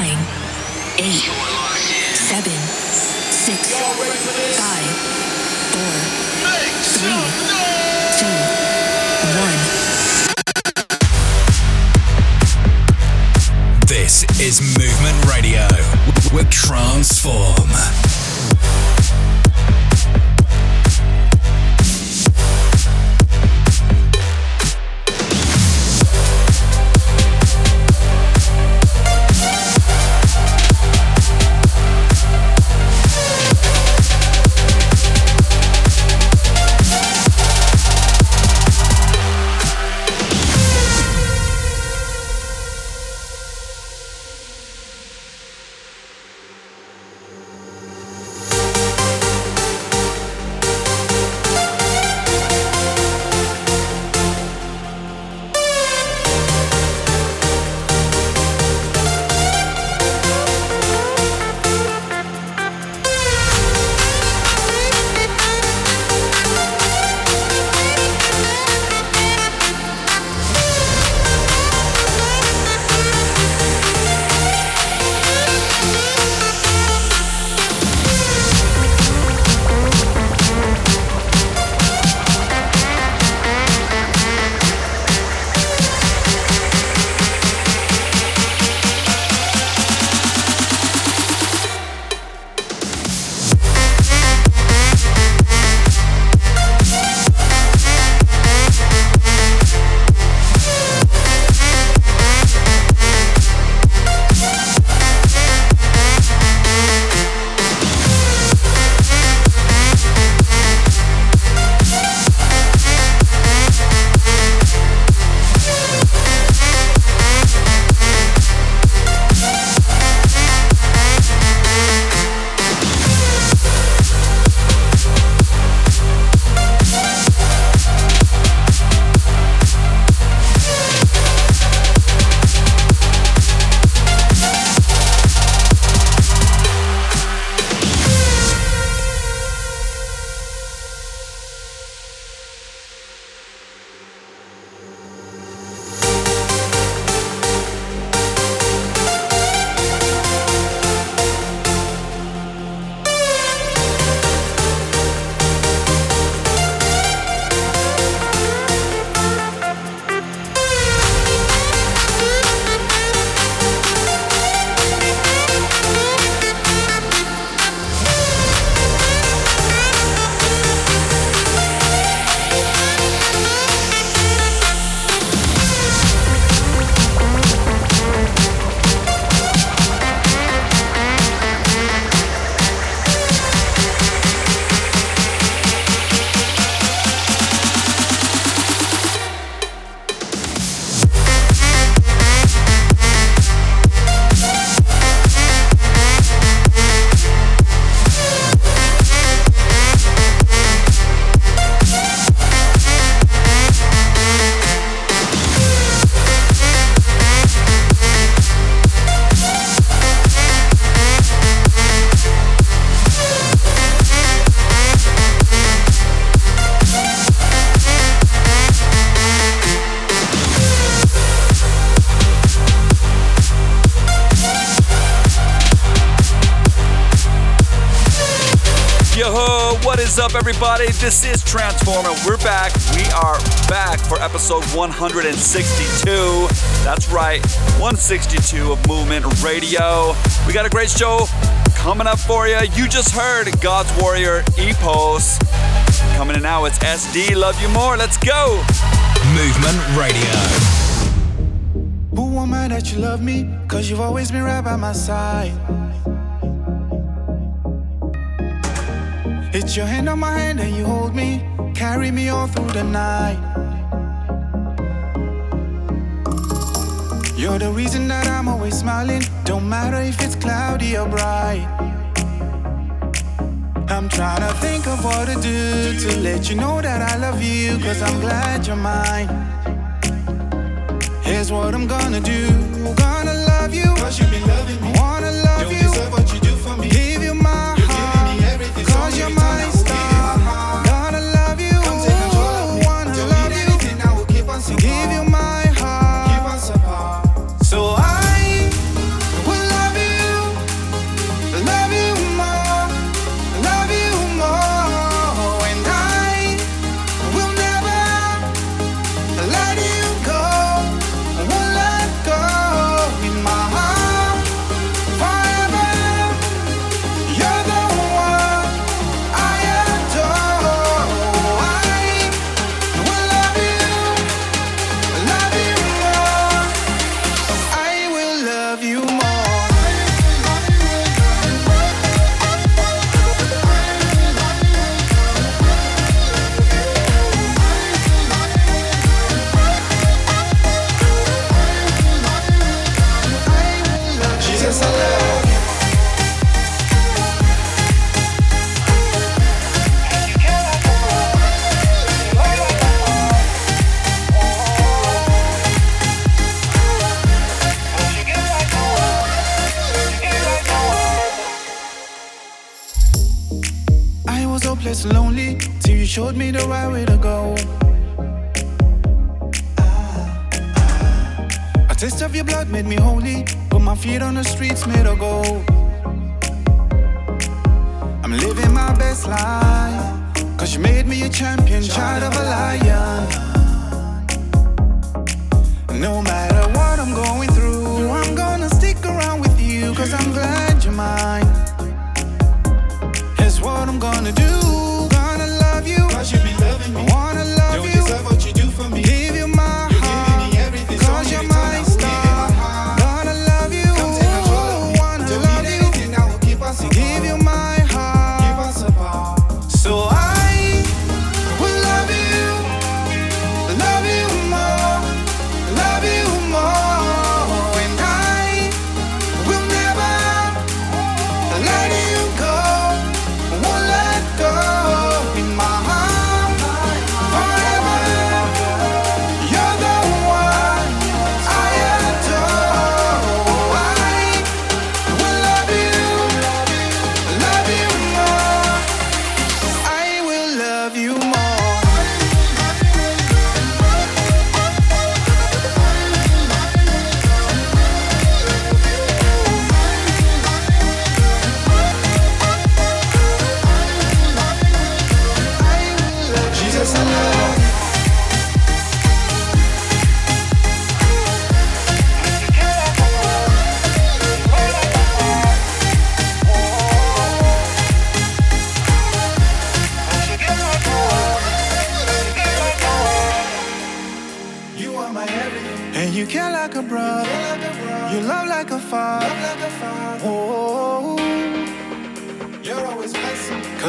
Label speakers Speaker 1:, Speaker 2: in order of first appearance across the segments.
Speaker 1: nine, eight, seven, six, five, four, three, two, one.
Speaker 2: This is Movement Radio with Transform.
Speaker 3: Up, everybody? This is Transformer. We're back. We are back for episode 162. That's right, 162 of Movement Radio. We got a great show coming up for you. You just heard God's Warrior Epos. Coming in now, it's S-Dee Love You More. Let's go.
Speaker 2: Movement Radio.
Speaker 4: Who am I that you love me? Cause you've always been right by my side. It's your hand on my hand and you hold me, carry me all through the night. You're the reason that I'm always smiling, don't matter if it's cloudy or bright. I'm trying to think of what to do to let you know that I love you, cause I'm glad you're mine. Here's what I'm gonna do, gonna love you, cause you've been loving me. no matter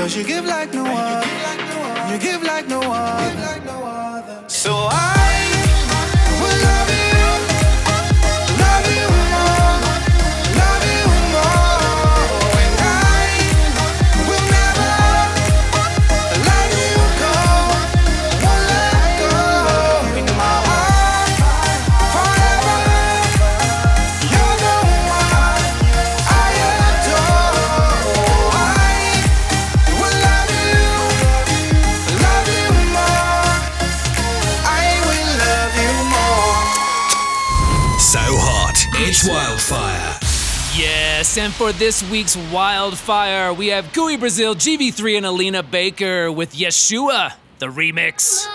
Speaker 4: Cause you give like no
Speaker 5: one.
Speaker 4: You give like no
Speaker 5: one.
Speaker 4: So I. And
Speaker 6: for this week's Wildfire, we have Gui Brazil, GV3, and Eleni Baker with Yeshua, the remix.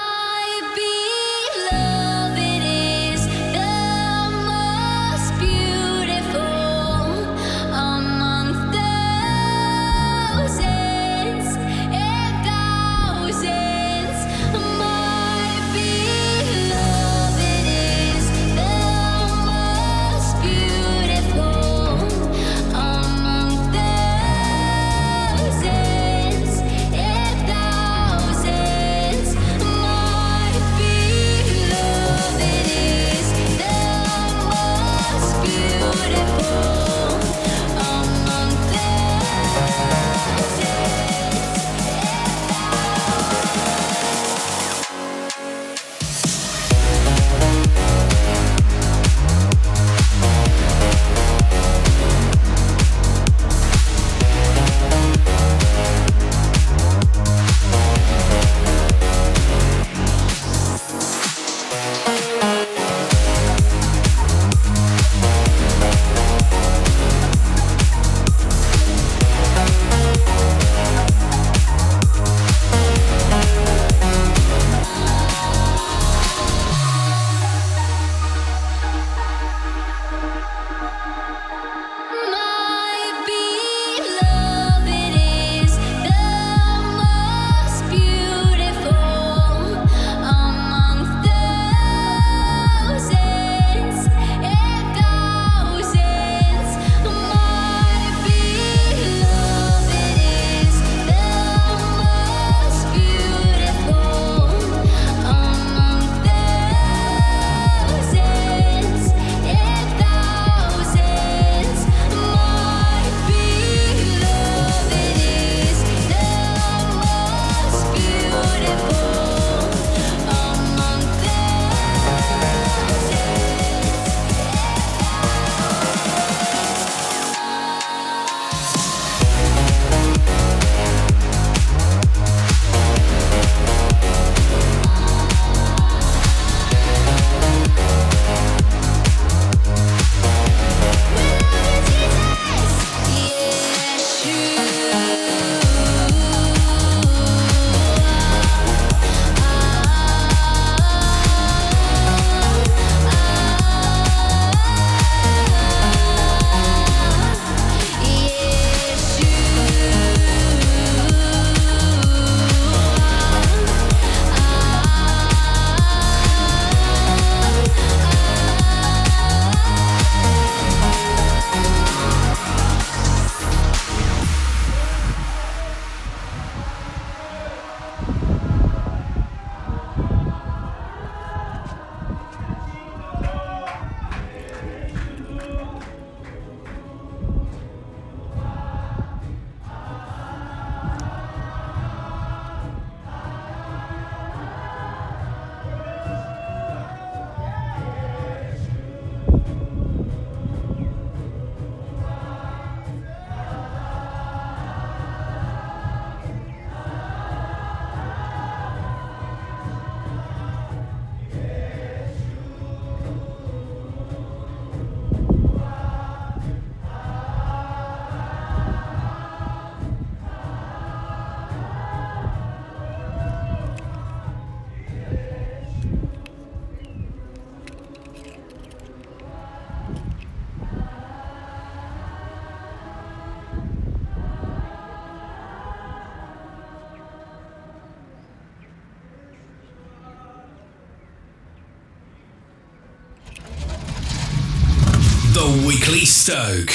Speaker 2: Weekly stoke.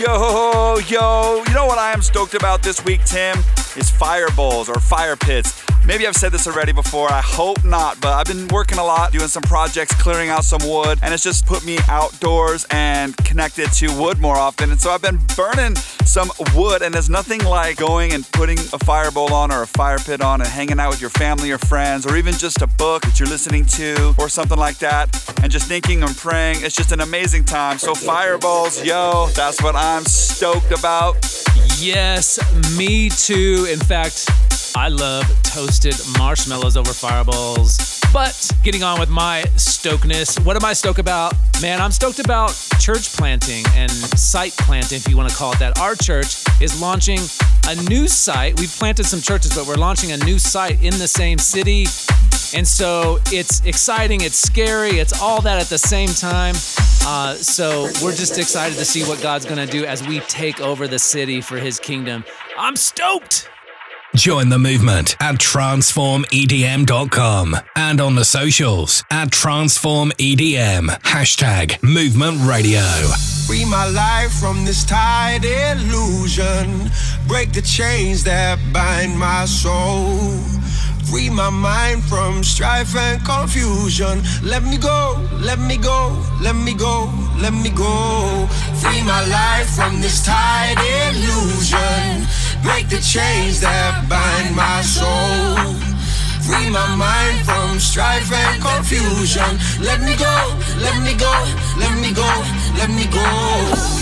Speaker 3: Yo, yo, you know what I am stoked about this week, Tim? Is fire bowls or fire pits. Maybe I've said this already before, I hope not, but I've been working a lot, doing some projects, clearing out some wood, and it's just put me outdoors and connected to wood more often. And so I've been burning some wood, and there's nothing like going and putting a fire bowl on or a fire pit on and hanging out with your family or friends, or even just a book that you're listening to or something like that, and just thinking and praying. It's just an amazing time. So, fire bowls, yo, that's what I'm stoked about.
Speaker 7: Yes, me too. In fact, I love toasted marshmallows over fireballs. But getting on with my stokeness, what am I stoked about? Man, I'm stoked about church planting and site planting, if you want to call it that. Our church is launching a new site. We've planted some churches, but we're launching a new site in the same city. And so it's exciting, it's scary, it's all that at the same time. Uh, so we're just excited to see what God's going to do as we take over the city for his kingdom. I'm stoked.
Speaker 2: Join the movement at transformedm.com and on the socials at transformedm. Hashtag movement radio.
Speaker 8: Free my life from this tired illusion. Break the chains that bind my soul. Free my mind from strife and confusion. Let me go, let me go, let me go, let me go. Free my life from this tired illusion. Break the chains that bind my soul. Free my mind from strife and confusion. Let me go, let me go, let me go, let me go.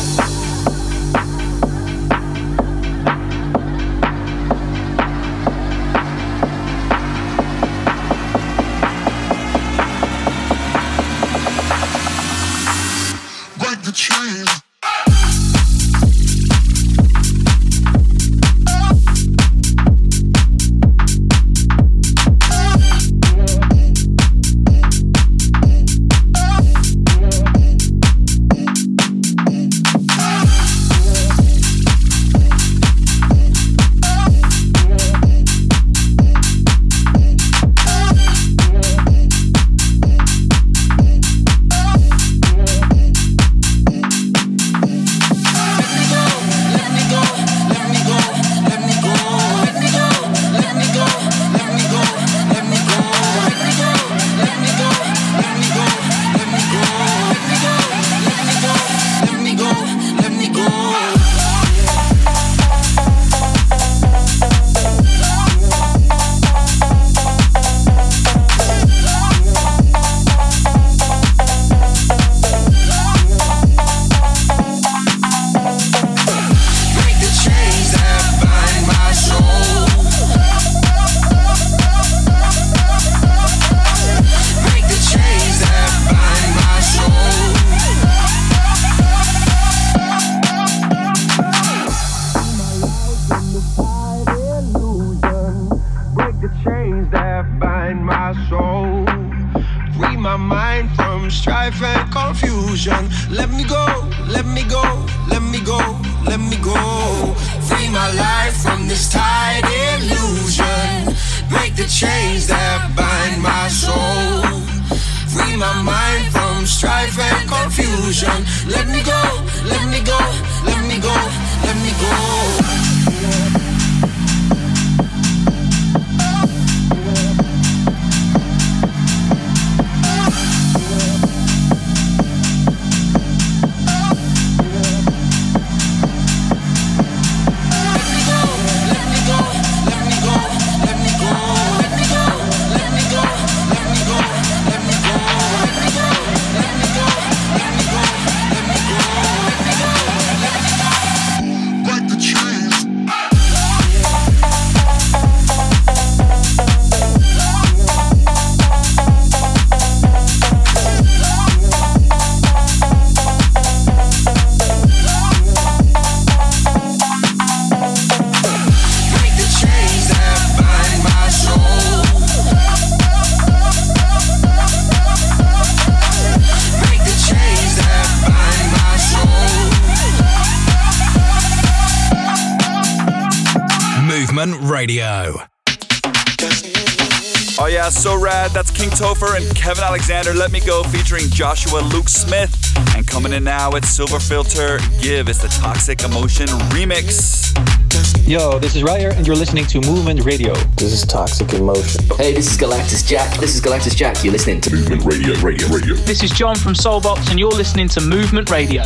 Speaker 3: Oh yeah, so rad. That's King Topher and Kevin Aleksander. Let Me Go featuring Joshua Luke Smith. And coming in now it's Silverfilter, Give is the Toxic Emotion remix.
Speaker 9: Yo, this is Ryer, and you're listening to Movement Radio.
Speaker 10: This is Toxic Emotion.
Speaker 11: Hey, this is Galactus Jack. This is Galactus Jack. You're listening to
Speaker 12: Movement Radio, Radio, Radio.
Speaker 13: This is John from Soulbox, and you're listening to Movement Radio.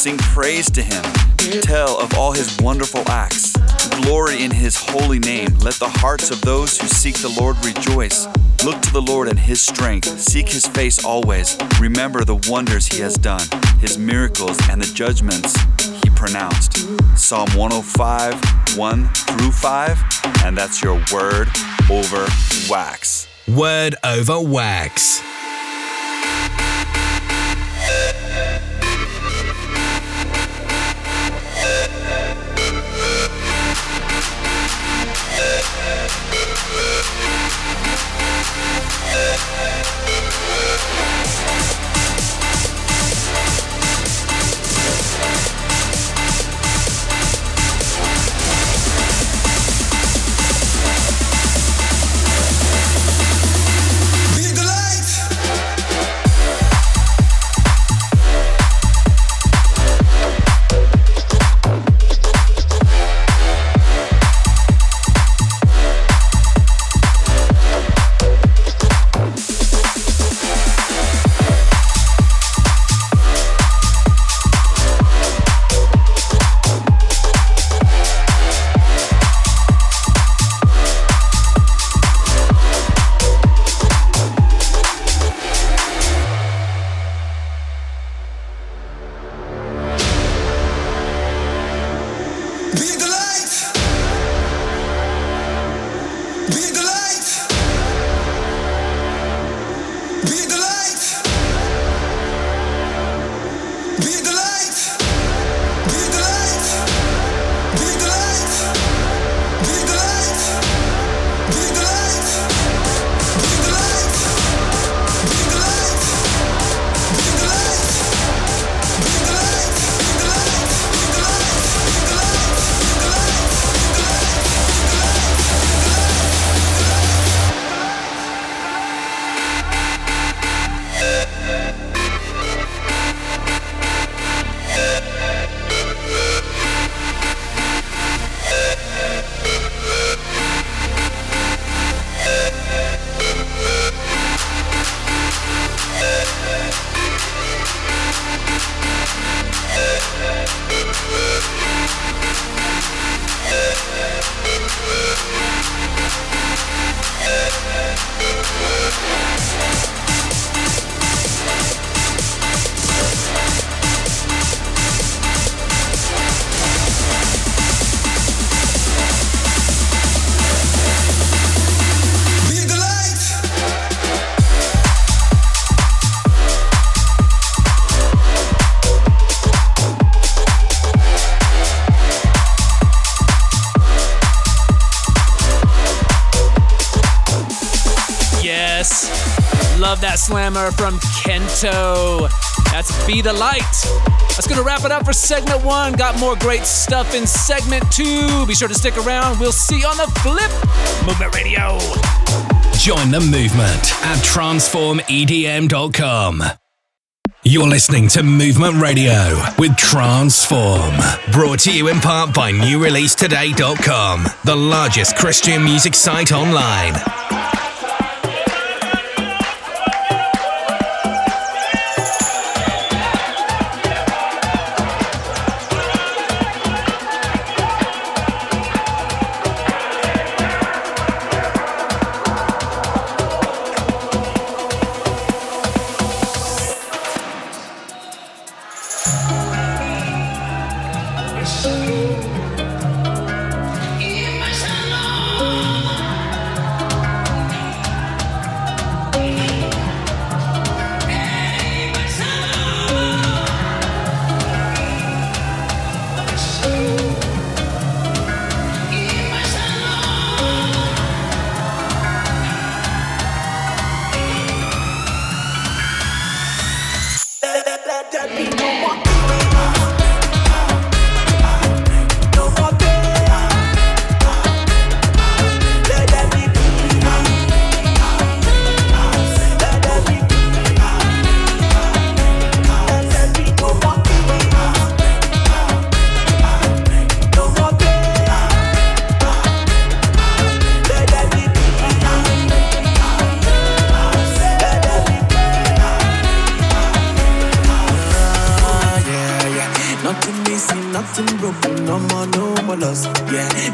Speaker 3: Sing praise to him, tell of all his wonderful acts. Glory in his holy name. Let the hearts of those who seek the Lord rejoice. Look to the Lord and his strength, seek his face always. Remember the wonders he has done, his miracles, and the judgments he pronounced. Psalm 105, 1 through 5, and that's your word over wax.
Speaker 2: Word over wax.
Speaker 7: Slammer from Kennto. That's Be the Light. That's going to wrap it up for segment one. Got more great stuff in segment two. Be sure to stick around. We'll see you on the flip. Movement Radio.
Speaker 2: Join the movement at transformedm.com. You're listening to Movement Radio with Transform. Brought to you in part by NewReleaseToday.com, the largest Christian music site online.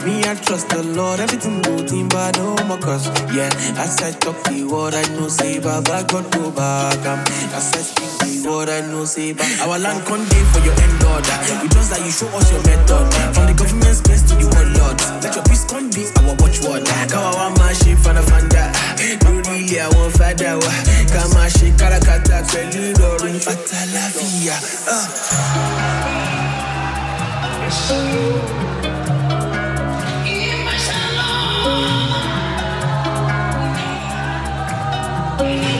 Speaker 12: Me I trust the Lord, everything good in but no more cause. Yeah, as I talk the word, I know say Baba God go back. Um, as I speak the word, I know say back. Our land can't for your end order. We trust that you show us your method. From the government's space to the world lord. Let your peace come be our watchword. Kawawa mashi fana fanda. No really I want father. Kama shi karakata pẹ̀lú ìrọ̀rùn àtàlàfíà. Uh.
Speaker 3: Oh yeah,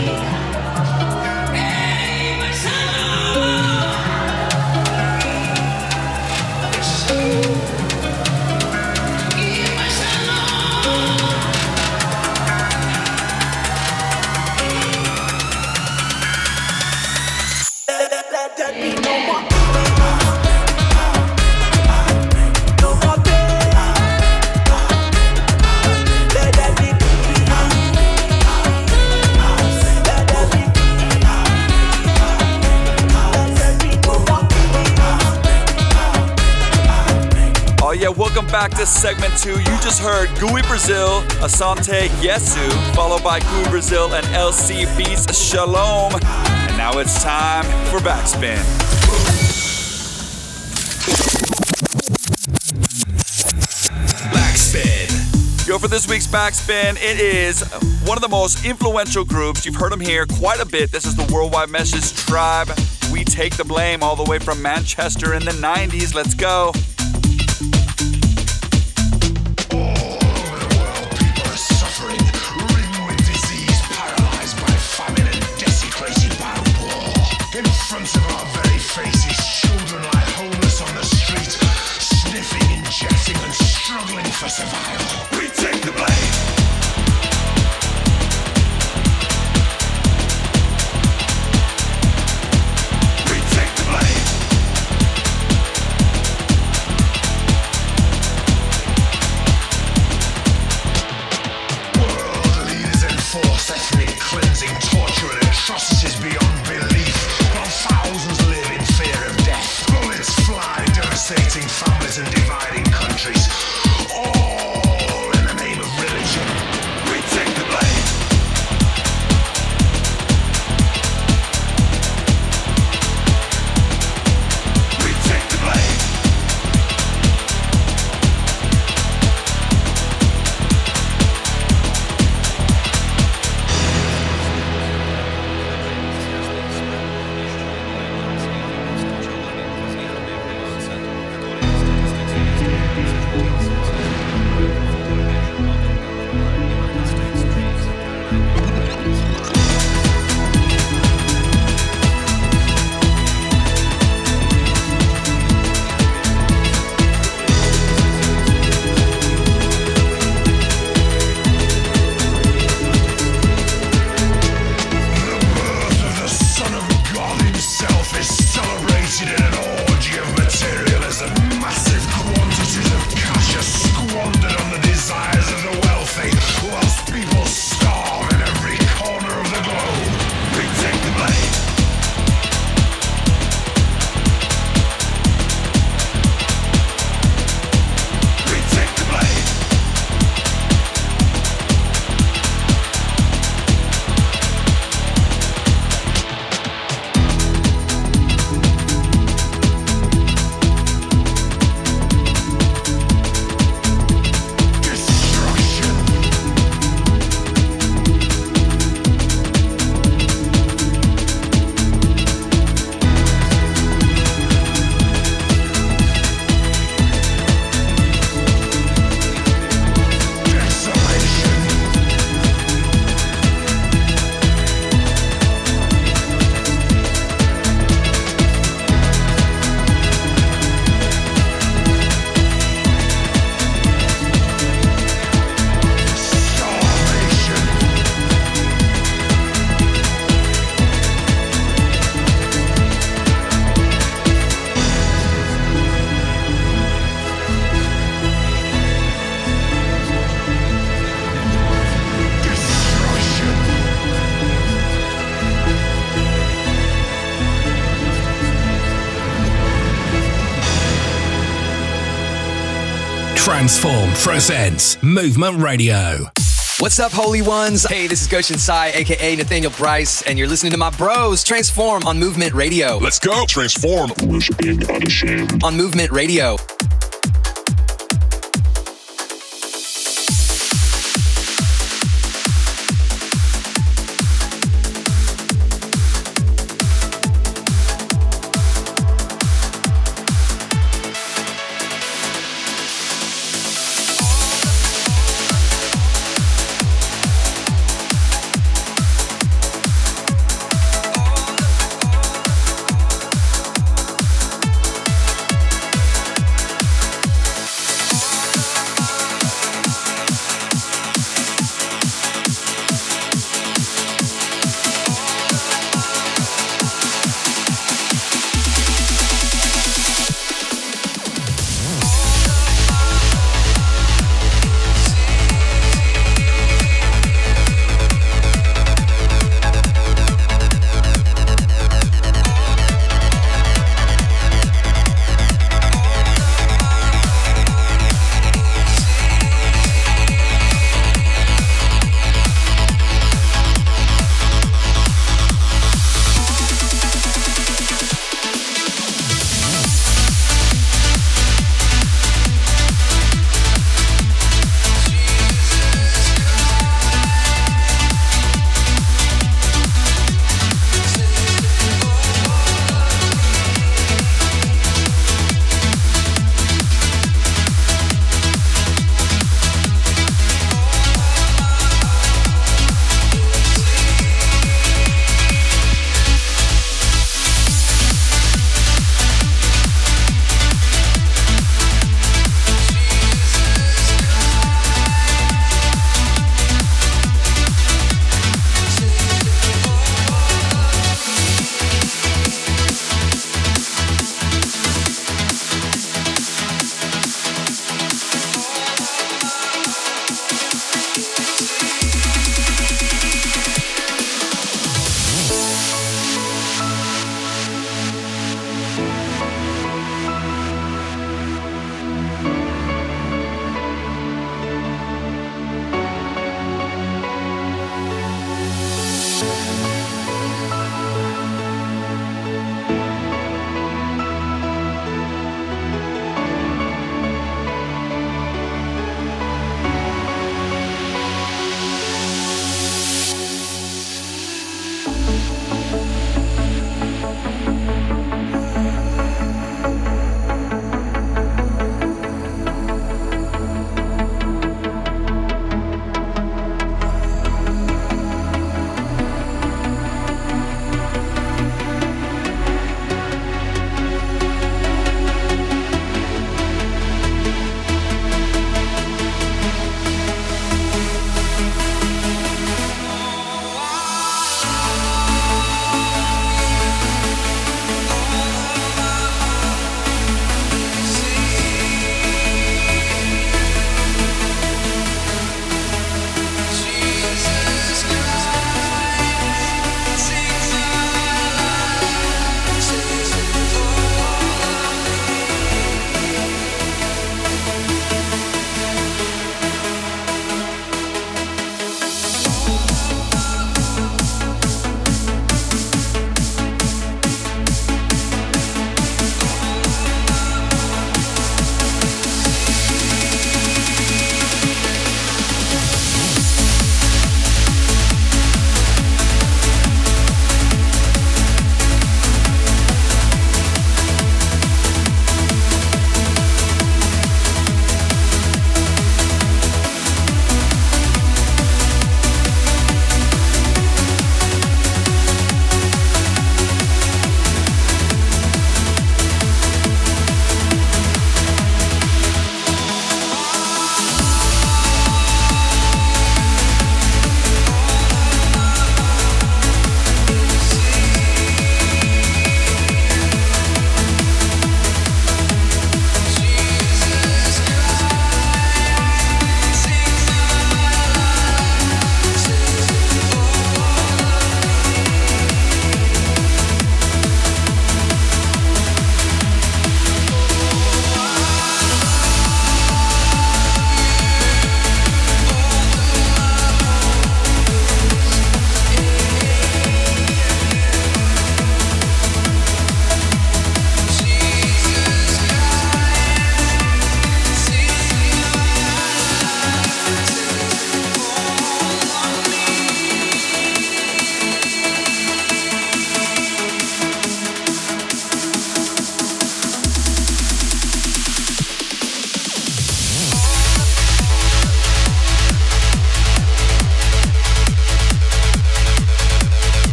Speaker 3: welcome back to segment two. You just heard Gui Brazil, Asante Yesu, followed by Gui Brazil and LC Beatz Shalom. And now it's time for Backspin.
Speaker 2: Backspin.
Speaker 3: Yo, for this week's Backspin, it is one of the most influential groups. You've heard them here quite a bit. This is the Worldwide Message Tribe. We take the blame all the way from Manchester in the 90s. Let's go.
Speaker 14: 我是法
Speaker 2: Transform presents Movement Radio.
Speaker 15: What's up, Holy Ones? Hey, this is Goshen Sai, aka Nathaniel Bryce, and you're listening to my bros Transform on Movement Radio.
Speaker 16: Let's go, Transform.
Speaker 15: On Movement Radio.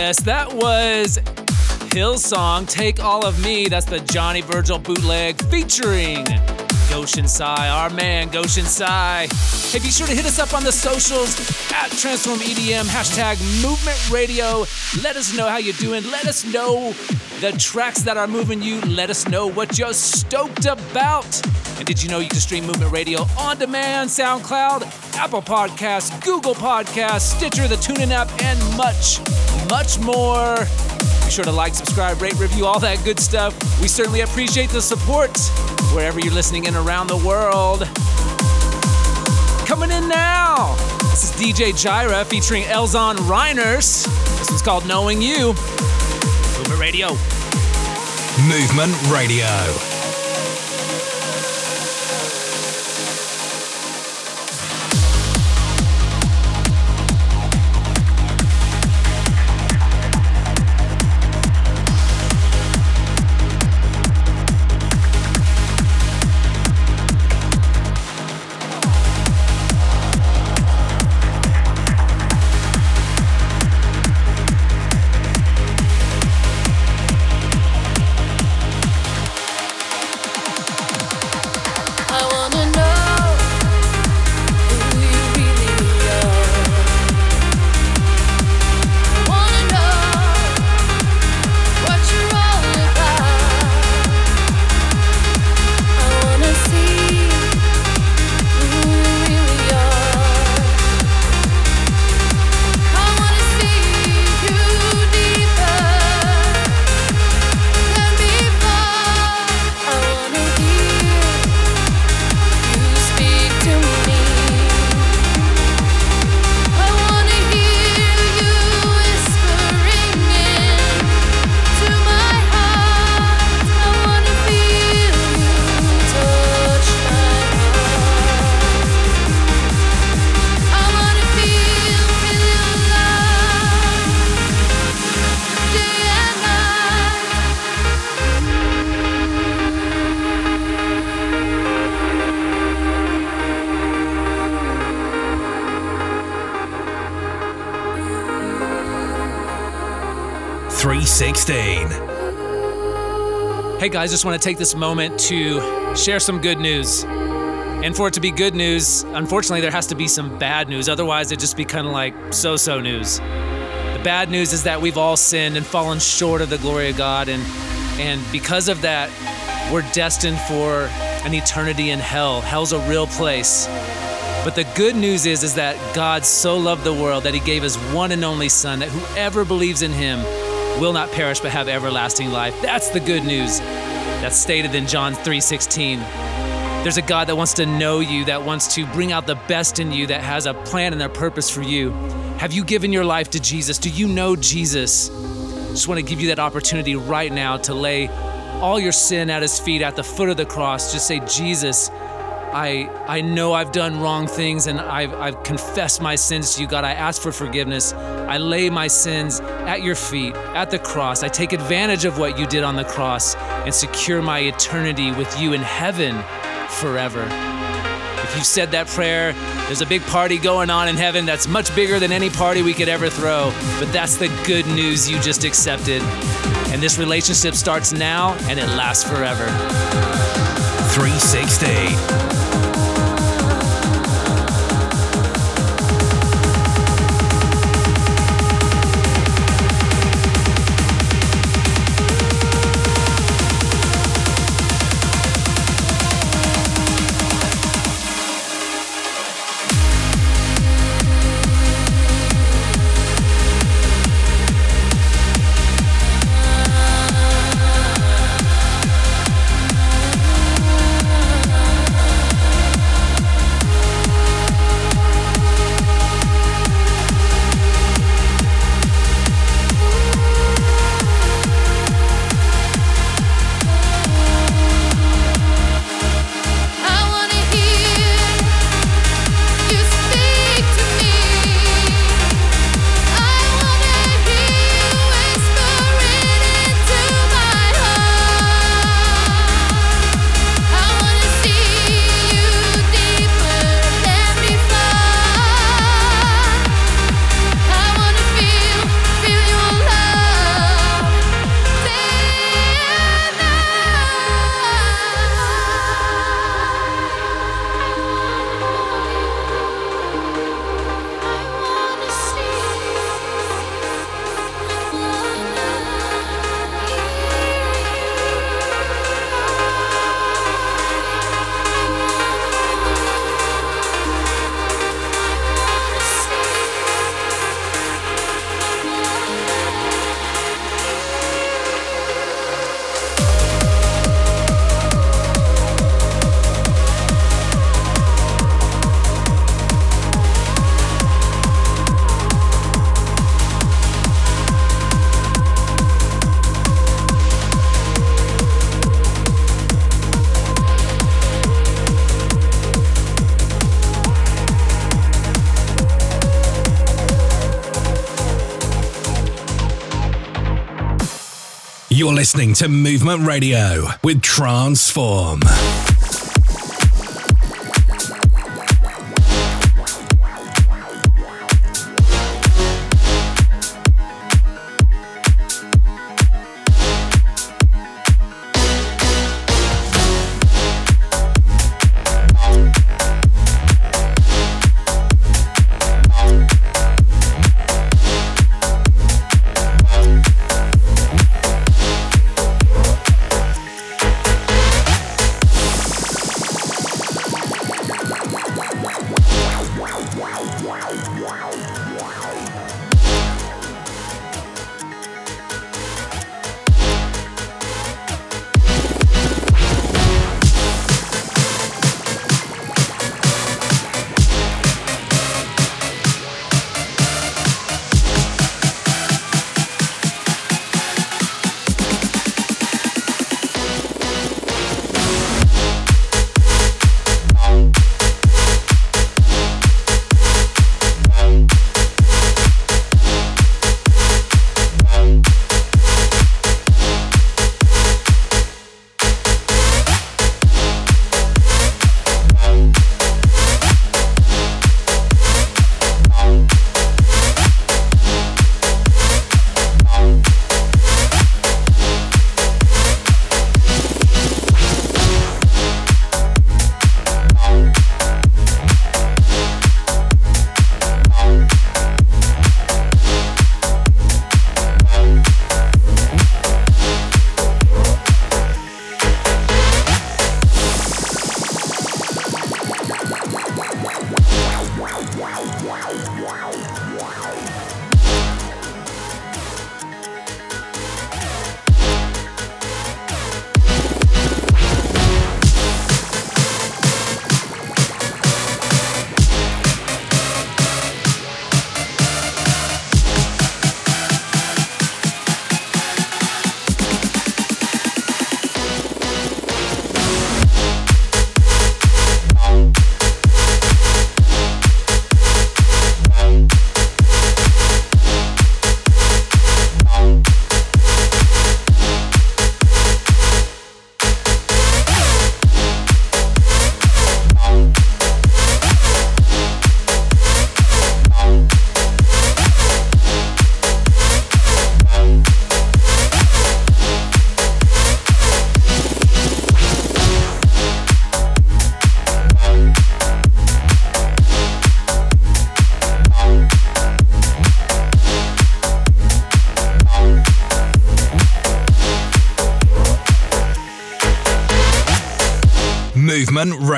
Speaker 7: Yes, that was Hillsong, Take All of Me. That's the Johnny Virgil bootleg featuring Goshen Sai, our man Goshen Sai. Hey, be sure to hit us up on the socials at Transform EDM, hashtag Movement Radio. Let us know how you're doing. Let us know the tracks that are moving you. Let us know what you're stoked about. And did you know you can stream Movement Radio on demand, SoundCloud, Apple Podcasts, Google Podcasts, Stitcher, the TuneIn app, and much, much more. Be sure to like, subscribe, rate, review, all that good stuff. We certainly appreciate the support wherever you're listening in around the world. Coming in now, this is DJ Jira featuring Elzon Reiners. This one's called Knowing You. Movement Radio.
Speaker 6: Movement Radio.
Speaker 7: Hey guys, just want to take this moment to share some good news. And for it to be good news, unfortunately, there has to be some bad news. Otherwise, it'd just be kind of like so so news. The bad news is that we've all sinned and fallen short of the glory of God. And, and because of that, we're destined for an eternity in hell. Hell's a real place. But the good news is, is that God so loved the world that he gave his one and only Son, that whoever believes in him will not perish but have everlasting life. That's the good news. That's stated in John 3:16. There's a God that wants to know you, that wants to bring out the best in you, that has a plan and a purpose for you. Have you given your life to Jesus? Do you know Jesus? Just want to give you that opportunity right now to lay all your sin at his feet at the foot of the cross. Just say, Jesus, I I know I've done wrong things and I've I've confessed my sins to you, God. I ask for forgiveness. I lay my sins at your feet, at the cross. I take advantage of what you did on the cross and secure my eternity with you in heaven forever. If you've said that prayer, there's a big party going on in heaven that's much bigger than any party we could ever throw. But that's the good news you just accepted. And this relationship starts now and it lasts forever.
Speaker 6: 316.
Speaker 2: You're listening to Movement Radio with Transform.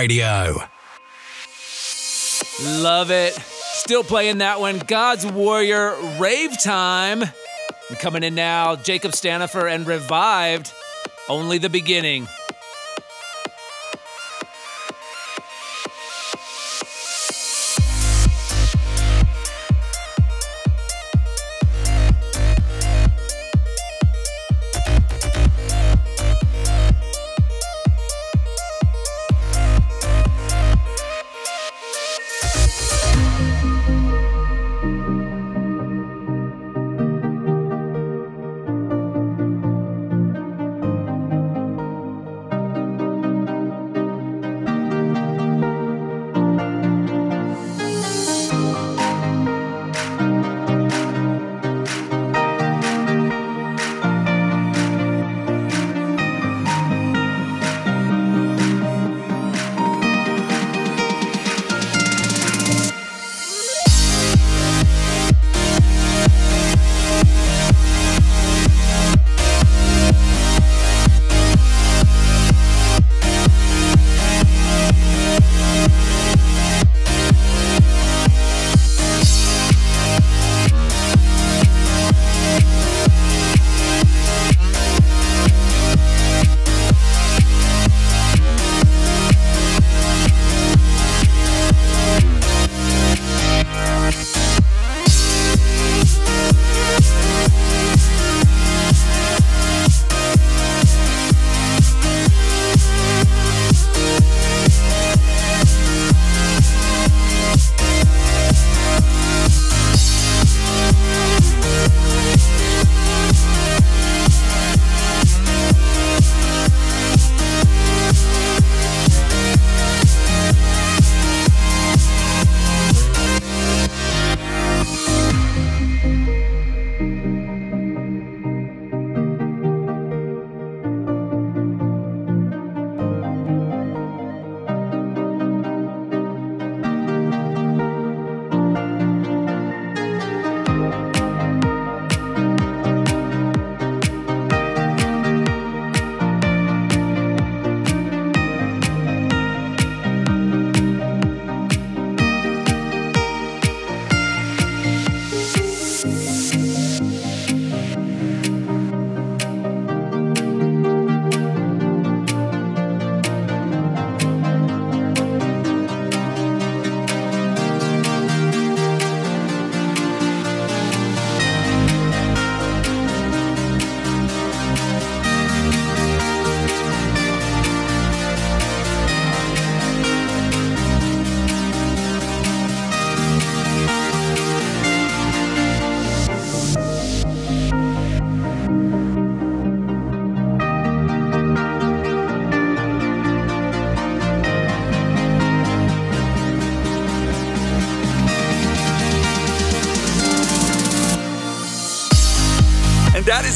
Speaker 2: Radio.
Speaker 7: Love it. Still playing that one. God's Warrior Rave Time. Coming in now, Jacob Stanifer and Revived. Only the beginning.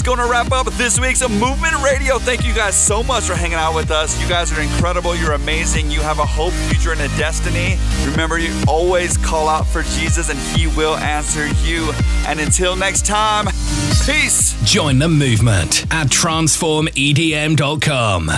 Speaker 3: Going to wrap up this week's Movement Radio. Thank you guys so much for hanging out with us. You guys are incredible. You're amazing. You have a hope, future, and a destiny. Remember, you always call out for Jesus and he will answer you. And until next time, peace.
Speaker 2: Join the movement at transformedm.com.